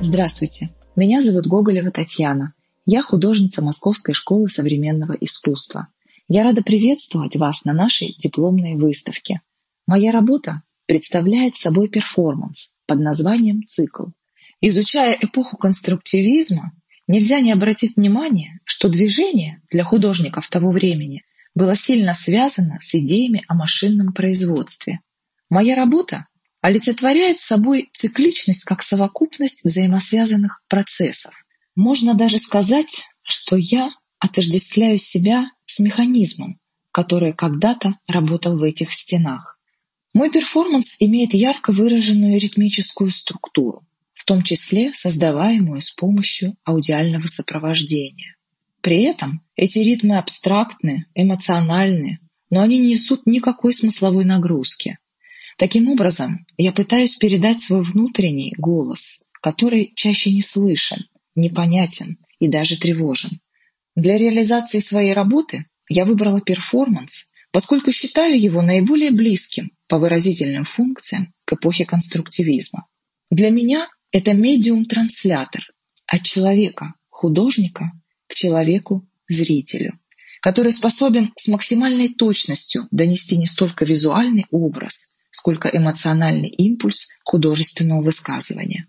Здравствуйте, меня зовут Гоголева Татьяна. Я художница Московской школы современного искусства. Я рада приветствовать вас на нашей дипломной выставке. Моя работа представляет собой перформанс под названием «Цикл». Изучая эпоху конструктивизма, нельзя не обратить внимание, что движение для художников того времени было сильно связано с идеями о машинном производстве. Моя работа олицетворяет собой цикличность как совокупность взаимосвязанных процессов. Можно даже сказать, что я отождествляю себя с механизмом, который когда-то работал в этих стенах. Мой перформанс имеет ярко выраженную ритмическую структуру, в том числе создаваемую с помощью аудиального сопровождения. При этом эти ритмы абстрактны, эмоциональны, но они не несут никакой смысловой нагрузки. Таким образом, я пытаюсь передать свой внутренний голос, который чаще не слышен, непонятен и даже тревожен. Для реализации своей работы я выбрала перформанс, поскольку считаю его наиболее близким по выразительным функциям к эпохе конструктивизма. Для меня это медиум-транслятор от человека, художника, к человеку-зрителю, который способен с максимальной точностью донести не столько визуальный образ, сколько эмоциональный импульс художественного высказывания.